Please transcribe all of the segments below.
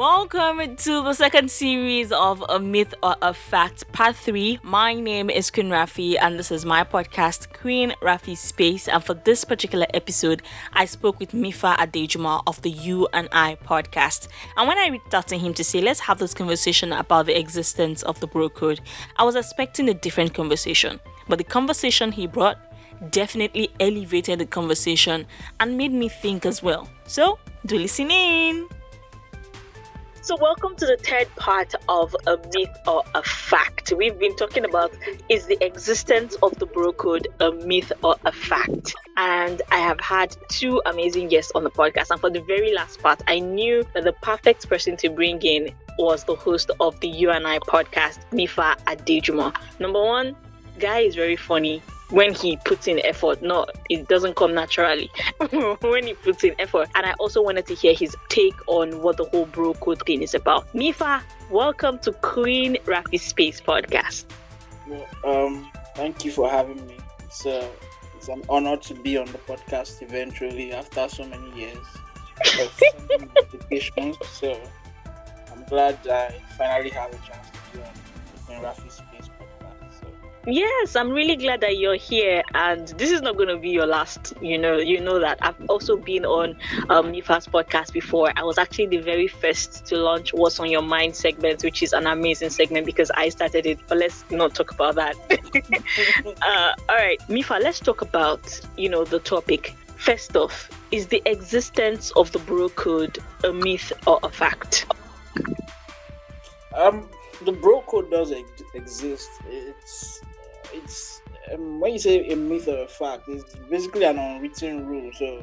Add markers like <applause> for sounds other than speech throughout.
Welcome to the second series of A Myth or a Fact, Part 3. My name is Queen Rafi, and this is my podcast, Queen Rafi Space. And for this particular episode, I spoke with Mifa Adejumo of the You and I podcast. And when I reached out to him to say, let's have this conversation about the existence of the bro code, I was expecting a different conversation. But the conversation he brought definitely elevated the conversation and made me think as well. So, do listen in. So, welcome to the third part of a myth or a fact. We've been talking about is the existence of the bro code a myth or a fact? And I have had two amazing guests on the podcast. And for the very last part, I knew that the perfect person to bring in was the host of the You and I podcast, Mifa Adejumo. Number one, guy is very funny when he puts in effort. No, it doesn't come naturally <laughs> when he puts in effort. And I also wanted to hear his take on what the whole bro code thing is about. Mifa, welcome to Queen Rafi Space podcast. Well, um, thank you for having me. It's, uh, it's an honor to be on the podcast eventually after so many years of <laughs> applications. So I'm glad I finally have a chance to be on Queen Rafi Space Yes, I'm really glad that you're here, and this is not going to be your last. You know, you know that I've also been on um Mifa's podcast before. I was actually the very first to launch "What's on Your Mind" segment, which is an amazing segment because I started it. But let's not talk about that. <laughs> uh, all right, Mifa, let's talk about you know the topic. First off, is the existence of the bro code a myth or a fact? Um, the bro code does ex- exist. It's it's um, when you say a myth or a fact, it's basically an unwritten rule. So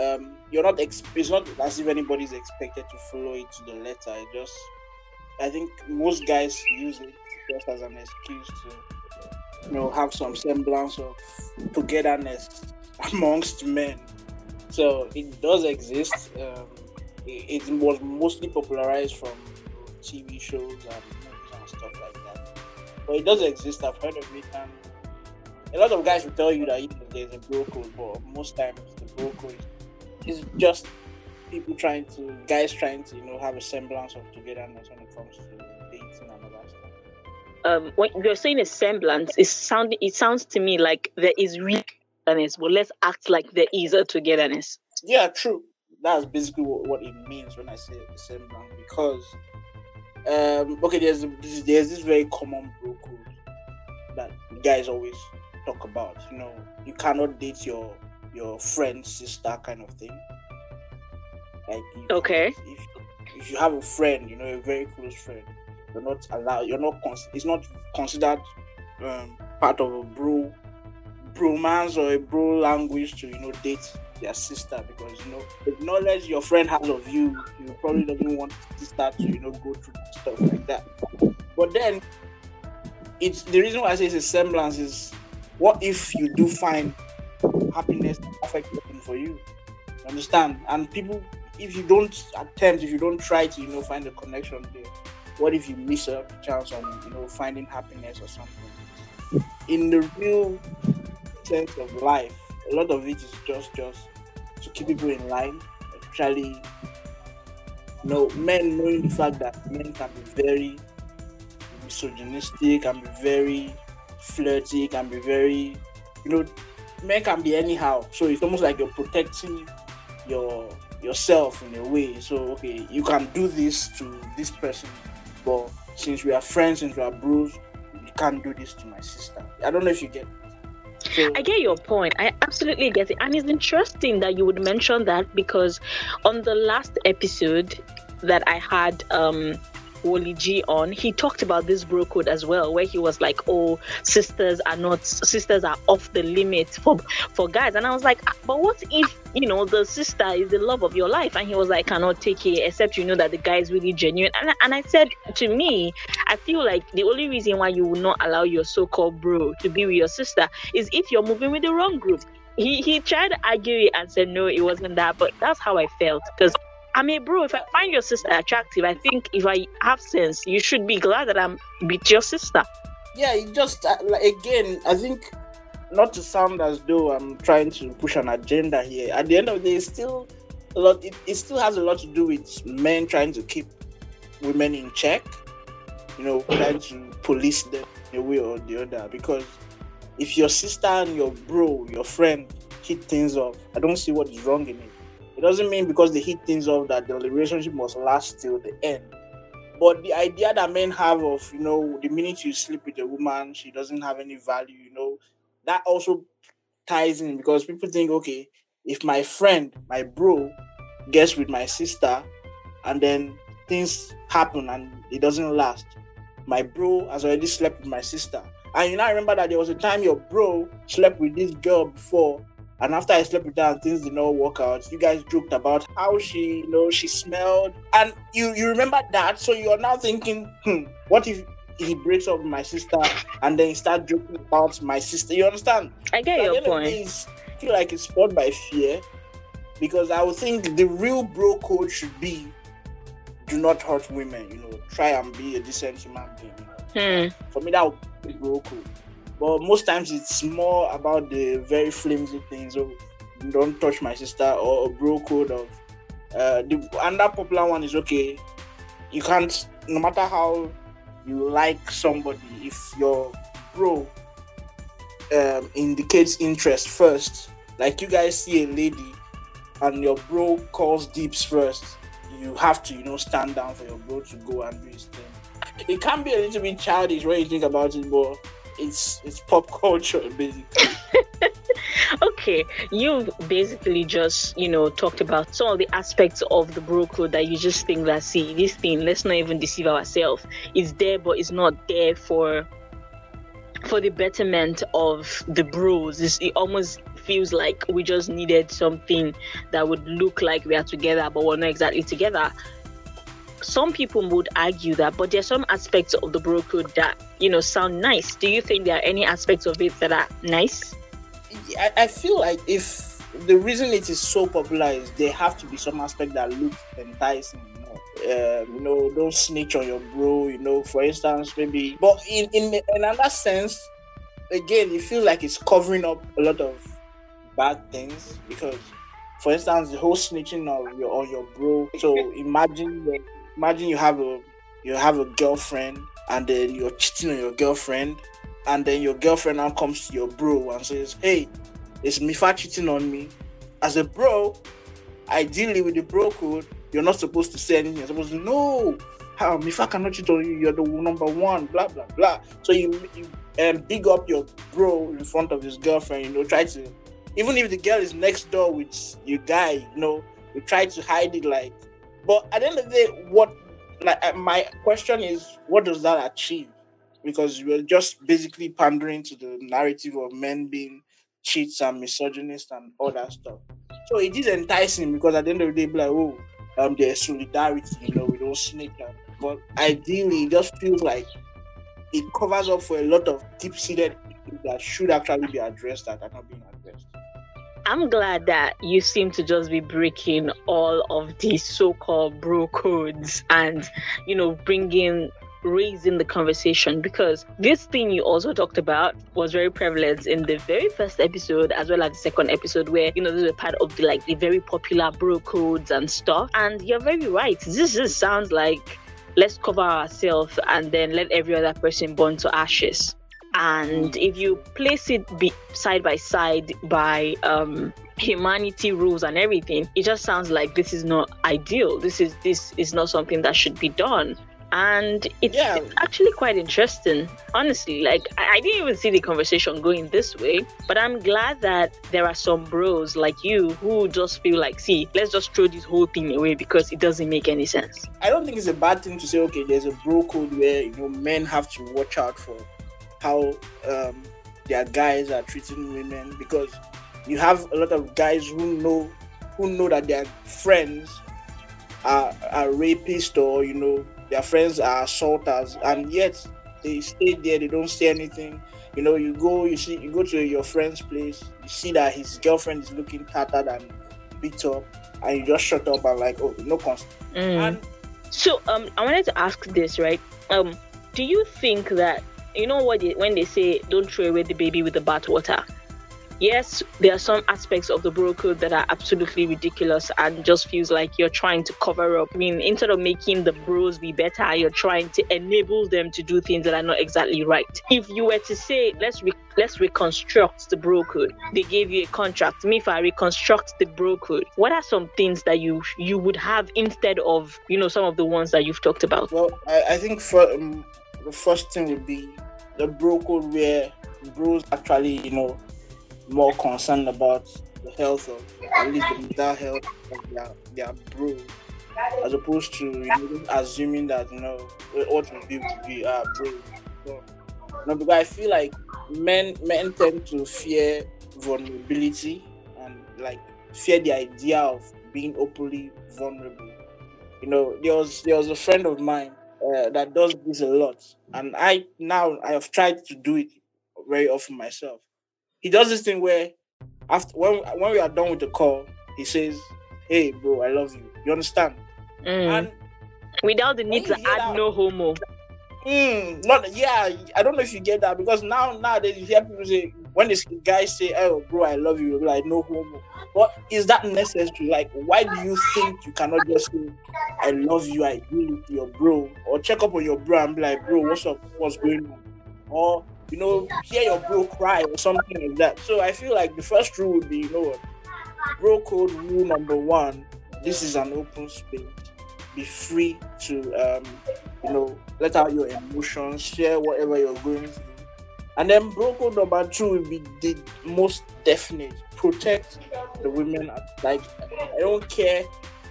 um, you're not ex- it's not as if anybody's expected to follow it to the letter. It just I think most guys use it just as an excuse to you know have some semblance of togetherness amongst men. So it does exist. Um, it, it was mostly popularized from TV shows and movies and stuff like but it doesn't exist. I've heard of it, and a lot of guys will tell you that you know, there's a bro code, but most times the bro code is just people trying to, guys trying to, you know, have a semblance of togetherness when it comes to dating and all that stuff. Um, when you're saying a semblance, it sound it sounds to me like there is real togetherness, but let's act like there is a togetherness. Yeah, true. That's basically what, what it means when I say semblance because um, okay, there's this, there's this very common bro code that guys always talk about. You know, you cannot date your your friend's sister, kind of thing. Like, if, okay, if if you have a friend, you know, a very close friend, you're not allowed. You're not. Cons- it's not considered um, part of a bro bromance or a bro language to you know date their sister because you know the knowledge your friend has of you, you probably doesn't want to start to you know go through stuff like that. But then it's the reason why I say it's a semblance is what if you do find happiness perfect for you? you? Understand? And people if you don't attempt, if you don't try to, you know, find a connection there, what if you miss a chance on, you know, finding happiness or something? In the real sense of life, a lot of it is just just to keep people in line, especially you know, men knowing the fact that men can be very misogynistic, can be very flirty, can be very you know, men can be anyhow. So it's almost like you're protecting your yourself in a way. So okay, you can do this to this person, but since we are friends, since we are bros, you can't do this to my sister. I don't know if you get I get your point. I absolutely get it. And it's interesting that you would mention that because on the last episode that I had um Wally G on, he talked about this bro code as well, where he was like, "Oh, sisters are not sisters are off the limit for for guys," and I was like, ah, "But what if you know the sister is the love of your life?" And he was like, "Cannot take it except you know that the guy is really genuine." And and I said to me, I feel like the only reason why you will not allow your so-called bro to be with your sister is if you're moving with the wrong group. He he tried to argue it and said no, it wasn't that, but that's how I felt because I mean, bro, if I find your sister attractive, I think if I have sense, you should be glad that I'm with your sister. Yeah, it just uh, again, I think not to sound as though I'm trying to push an agenda here. At the end of the day, still a lot. It, it still has a lot to do with men trying to keep women in check. You know, trying to police them in a way or the other. Because if your sister and your bro, your friend, hit things off, I don't see what is wrong in it. It doesn't mean because they hit things off that the relationship must last till the end. But the idea that men have of, you know, the minute you sleep with a woman, she doesn't have any value, you know, that also ties in because people think, okay, if my friend, my bro, gets with my sister and then things happen and it doesn't last, my bro has already slept with my sister. And you now remember that there was a time your bro slept with this girl before and after I slept with her and things did not work out, you guys joked about how she, you know, she smelled. And you you remember that. So you're now thinking, hmm, what if he breaks up with my sister and then start joking about my sister? You understand? I get so your point. I feel like it's spurred by fear. Because I would think the real bro code should be do not hurt women, you know, try and be a decent human being. You know? hmm. For me that would be bro code. But most times it's more about the very flimsy things. So don't touch my sister or a bro code of uh, the another popular one is okay. You can't no matter how you like somebody, if your bro um, indicates interest first, like you guys see a lady and your bro calls deeps first, you have to, you know, stand down for your bro to go and do his thing. It can be a little bit childish when you think about it, but it's it's pop culture basically. <laughs> okay, you've basically just you know talked about some of the aspects of the bro code that you just think that see this thing. Let's not even deceive ourselves. It's there, but it's not there for for the betterment of the bros. It's, it almost feels like we just needed something that would look like we are together, but we're not exactly together some people would argue that, but there are some aspects of the bro code that you know sound nice. Do you think there are any aspects of it that are nice? I, I feel like if the reason it is so popular is there have to be some aspect that looks enticing. You know, uh, you know, don't snitch on your bro. You know, for instance, maybe. But in in another sense, again, you feel like it's covering up a lot of bad things because for instance, the whole snitching of your on your bro. So imagine imagine you have a you have a girlfriend and then you're cheating on your girlfriend and then your girlfriend now comes to your bro and says, Hey, it's Mifa cheating on me. As a bro, ideally with the bro code, you're not supposed to say anything. You're supposed to know how Mifa cannot cheat on you, you're the number one, blah blah blah. So you, you um, big up your bro in front of his girlfriend, you know, try to even if the girl is next door with your guy, you know, you try to hide it like but at the end of the day, what like uh, my question is, what does that achieve? Because you're just basically pandering to the narrative of men being cheats and misogynists and all that stuff. So it is enticing because at the end of the day, like, oh, um, there's solidarity, you know, we don't. But ideally, it just feels like it covers up for a lot of deep-seated that should actually be addressed that are not being addressed. I'm glad that you seem to just be breaking all of these so-called bro codes and, you know, bringing raising the conversation because this thing you also talked about was very prevalent in the very first episode as well as the second episode where you know this is a part of the like the very popular bro codes and stuff. And you're very right. This just sounds like let's cover ourselves and then let every other person burn to ashes and if you place it be- side by side by um, humanity rules and everything it just sounds like this is not ideal. This is this is not something that should be done. And it's, yeah. it's actually quite interesting honestly. Like I, I, didn't even see the conversation going this way but i'm glad that there are some bros like you who just feel like see let's just throw this whole thing away because it doesn't make any sense. I don't think it's a bad thing to say okay there's a bro code where you know men have to watch out for how um, their guys are treating women because you have a lot of guys who know who know that their friends are, are rapists or you know their friends are assaulters and yet they stay there they don't say anything you know you go you see you go to your friend's place you see that his girlfriend is looking tattered and beat up and you just shut up and like oh no concern mm. and so um i wanted to ask this right um do you think that you know what they, when they say don't throw away the baby with the bathwater yes, there are some aspects of the bro code that are absolutely ridiculous and just feels like you're trying to cover up. I mean, instead of making the bros be better, you're trying to enable them to do things that are not exactly right. If you were to say, let's re- let's reconstruct the bro code, they gave you a contract. Me, if I reconstruct the bro code, what are some things that you you would have instead of you know some of the ones that you've talked about? Well, I, I think for um, the first thing would be the bro code where bros actually you know more concerned about the health of at least the mental health of their, their bro as opposed to you know assuming that you know what will be will be uh bro. So, you know, because I feel like men men tend to fear vulnerability and like fear the idea of being openly vulnerable. You know, there was there was a friend of mine uh, that does this a lot, and I now I have tried to do it very often myself he does this thing where after when when we are done with the call, he says, "Hey, bro, I love you." You understand? Mm. And without the need to add that, no homo. Mm, not yeah. I don't know if you get that because now nowadays you hear people say when this guy say, "Oh, bro, I love you," like no homo. But is that necessary? Like, why do you think you cannot just say, "I love you," I agree with your bro, or check up on your bro and be like, "Bro, what's up? What's going on?" Or you know, hear your bro cry or something like that. So I feel like the first rule would be, you know bro code rule number one: this is an open space. Be free to, um, you know, let out your emotions, share whatever you're going through. And then bro code number two will be the most definite: protect the women. Like I don't care.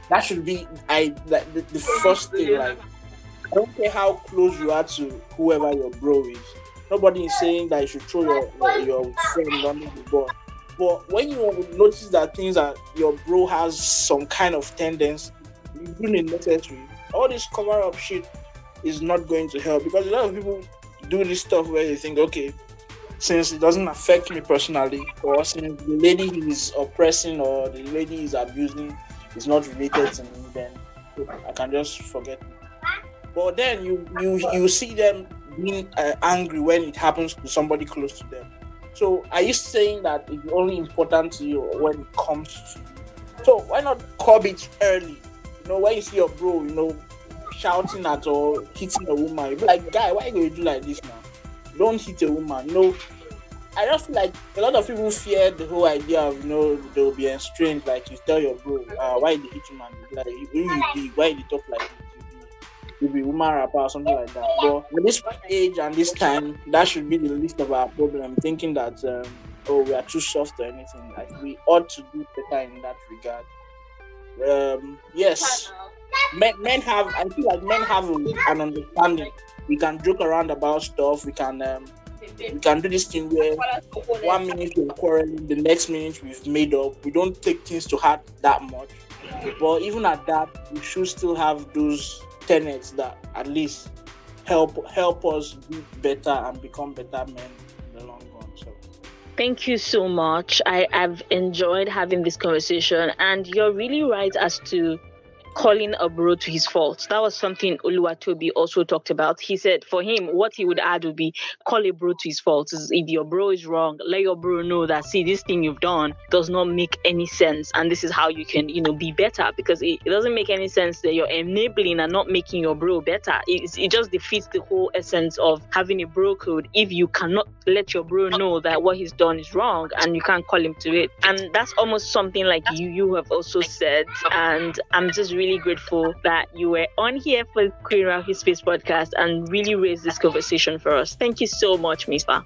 That should be I like the, the first thing. Like I don't care how close you are to whoever your bro is nobody is saying that you should throw your your, your friend under the bus. But when you notice that things that your bro has some kind of tendency, you do it necessary. All this cover up shit is not going to help because a lot of people do this stuff where they think, okay, since it doesn't affect me personally, or since the lady is oppressing or the lady is abusing is not related to me, then I can just forget. But then you you you see them being uh, angry when it happens to somebody close to them. So are you saying that it's only important to you when it comes to you? So why not curb it early? You know, when you see your bro, you know, shouting at or hitting a woman, you be like, guy, why are you do like this now? Don't hit a woman. No. I just feel like a lot of people fear the whole idea of you know they'll be estranged. Like you tell your bro, uh, why did hit you man? Like who you be? Why you talk like to be woman rapper or something like that. But at this age and this time, that should be the least of our problem. Thinking that um, oh we are too soft or anything. Like we ought to do better in that regard. Um, yes, men, men have. I feel like men have an understanding. We can joke around about stuff. We can. Um, we can do this thing where one minute we're quarreling, the next minute we've made up. We don't take things to heart that much. But even at that, we should still have those tenets that at least help help us be better and become better men in the long run. So thank you so much. I, I've enjoyed having this conversation and you're really right as to calling a bro to his faults. That was something Oluwatobi also talked about. He said for him, what he would add would be call a bro to his faults. If your bro is wrong, let your bro know that see this thing you've done does not make any sense, and this is how you can you know be better because it, it doesn't make any sense that you're enabling and not making your bro better. It, it just defeats the whole essence of having a bro code if you cannot let your bro know that what he's done is wrong and you can't call him to it. And that's almost something like you you have also said, and I'm just really really grateful that you were on here for Queen Rafi's Space podcast and really raised this conversation for us. Thank you so much, Mifa.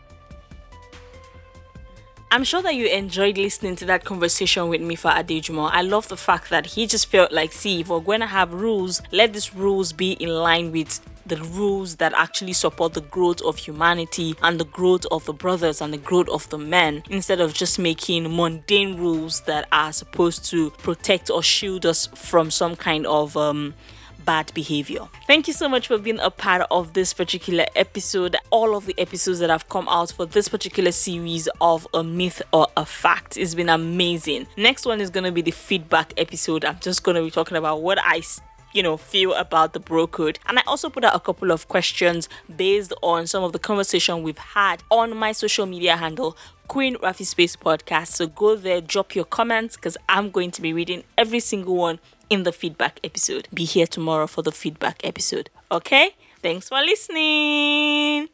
I'm sure that you enjoyed listening to that conversation with Mifa Adejumo. I love the fact that he just felt like, see, if we're going to have rules, let these rules be in line with the rules that actually support the growth of humanity and the growth of the brothers and the growth of the men instead of just making mundane rules that are supposed to protect or shield us from some kind of um, bad behavior. Thank you so much for being a part of this particular episode. All of the episodes that have come out for this particular series of a myth or a fact it's been amazing. Next one is going to be the feedback episode. I'm just going to be talking about what I you know, feel about the bro code. And I also put out a couple of questions based on some of the conversation we've had on my social media handle, Queen Rafi Space Podcast. So go there, drop your comments because I'm going to be reading every single one in the feedback episode. Be here tomorrow for the feedback episode. Okay? Thanks for listening.